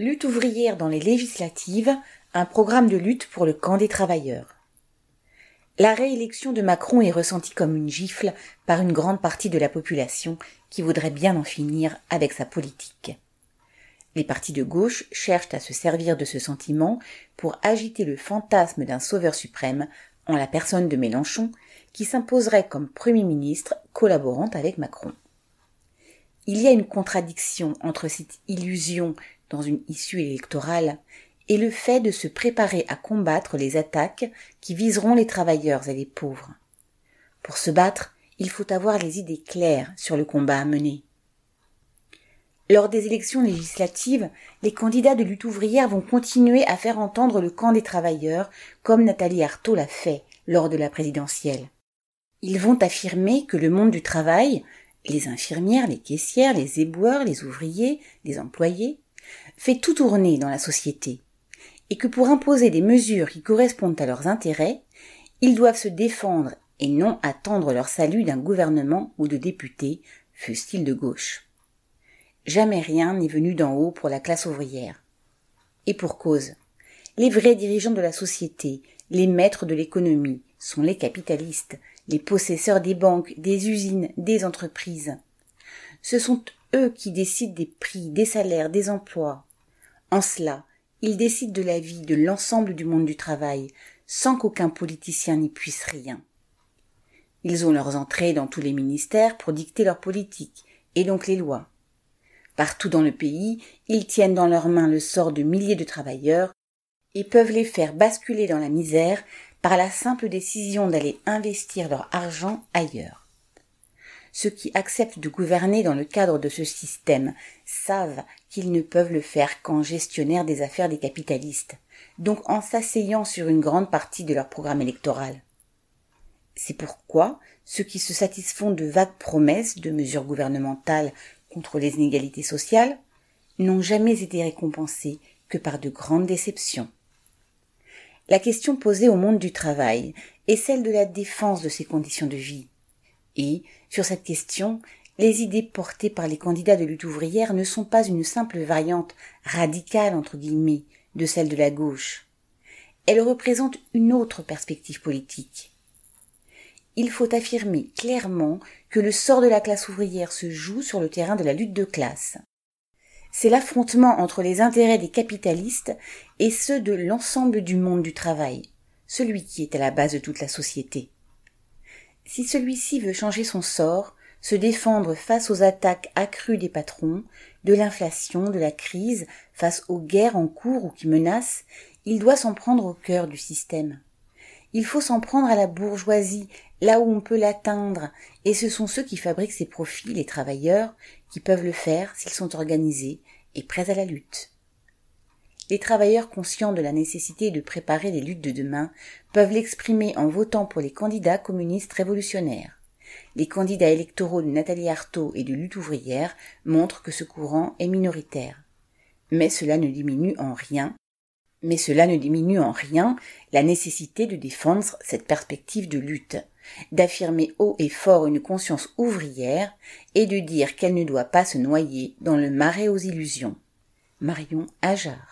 Lutte ouvrière dans les législatives, un programme de lutte pour le camp des travailleurs. La réélection de Macron est ressentie comme une gifle par une grande partie de la population qui voudrait bien en finir avec sa politique. Les partis de gauche cherchent à se servir de ce sentiment pour agiter le fantasme d'un sauveur suprême en la personne de Mélenchon qui s'imposerait comme Premier ministre collaborant avec Macron. Il y a une contradiction entre cette illusion dans une issue électorale et le fait de se préparer à combattre les attaques qui viseront les travailleurs et les pauvres. Pour se battre, il faut avoir les idées claires sur le combat à mener. Lors des élections législatives, les candidats de lutte ouvrière vont continuer à faire entendre le camp des travailleurs, comme Nathalie Arthaud l'a fait lors de la présidentielle. Ils vont affirmer que le monde du travail, les infirmières, les caissières, les éboueurs, les ouvriers, les employés, fait tout tourner dans la société, et que pour imposer des mesures qui correspondent à leurs intérêts, ils doivent se défendre et non attendre leur salut d'un gouvernement ou de députés, fussent-ils de gauche. Jamais rien n'est venu d'en haut pour la classe ouvrière. Et pour cause. Les vrais dirigeants de la société, les maîtres de l'économie, sont les capitalistes, les possesseurs des banques, des usines, des entreprises. Ce sont eux qui décident des prix, des salaires, des emplois, en cela, ils décident de la vie de l'ensemble du monde du travail, sans qu'aucun politicien n'y puisse rien. Ils ont leurs entrées dans tous les ministères pour dicter leur politique, et donc les lois. Partout dans le pays, ils tiennent dans leurs mains le sort de milliers de travailleurs, et peuvent les faire basculer dans la misère par la simple décision d'aller investir leur argent ailleurs. Ceux qui acceptent de gouverner dans le cadre de ce système savent qu'ils ne peuvent le faire qu'en gestionnaire des affaires des capitalistes, donc en s'asseyant sur une grande partie de leur programme électoral. C'est pourquoi ceux qui se satisfont de vagues promesses de mesures gouvernementales contre les inégalités sociales n'ont jamais été récompensés que par de grandes déceptions. La question posée au monde du travail est celle de la défense de ses conditions de vie. Et, sur cette question, les idées portées par les candidats de lutte ouvrière ne sont pas une simple variante radicale entre guillemets de celle de la gauche. Elles représentent une autre perspective politique. Il faut affirmer clairement que le sort de la classe ouvrière se joue sur le terrain de la lutte de classe. C'est l'affrontement entre les intérêts des capitalistes et ceux de l'ensemble du monde du travail, celui qui est à la base de toute la société. Si celui-ci veut changer son sort, se défendre face aux attaques accrues des patrons, de l'inflation, de la crise, face aux guerres en cours ou qui menacent, il doit s'en prendre au cœur du système. Il faut s'en prendre à la bourgeoisie, là où on peut l'atteindre, et ce sont ceux qui fabriquent ces profits, les travailleurs, qui peuvent le faire s'ils sont organisés et prêts à la lutte. Les travailleurs conscients de la nécessité de préparer les luttes de demain peuvent l'exprimer en votant pour les candidats communistes révolutionnaires. Les candidats électoraux de Nathalie Arthaud et de Lutte ouvrière montrent que ce courant est minoritaire. Mais cela ne diminue en rien mais cela ne diminue en rien la nécessité de défendre cette perspective de lutte, d'affirmer haut et fort une conscience ouvrière et de dire qu'elle ne doit pas se noyer dans le marais aux illusions. Marion Ajar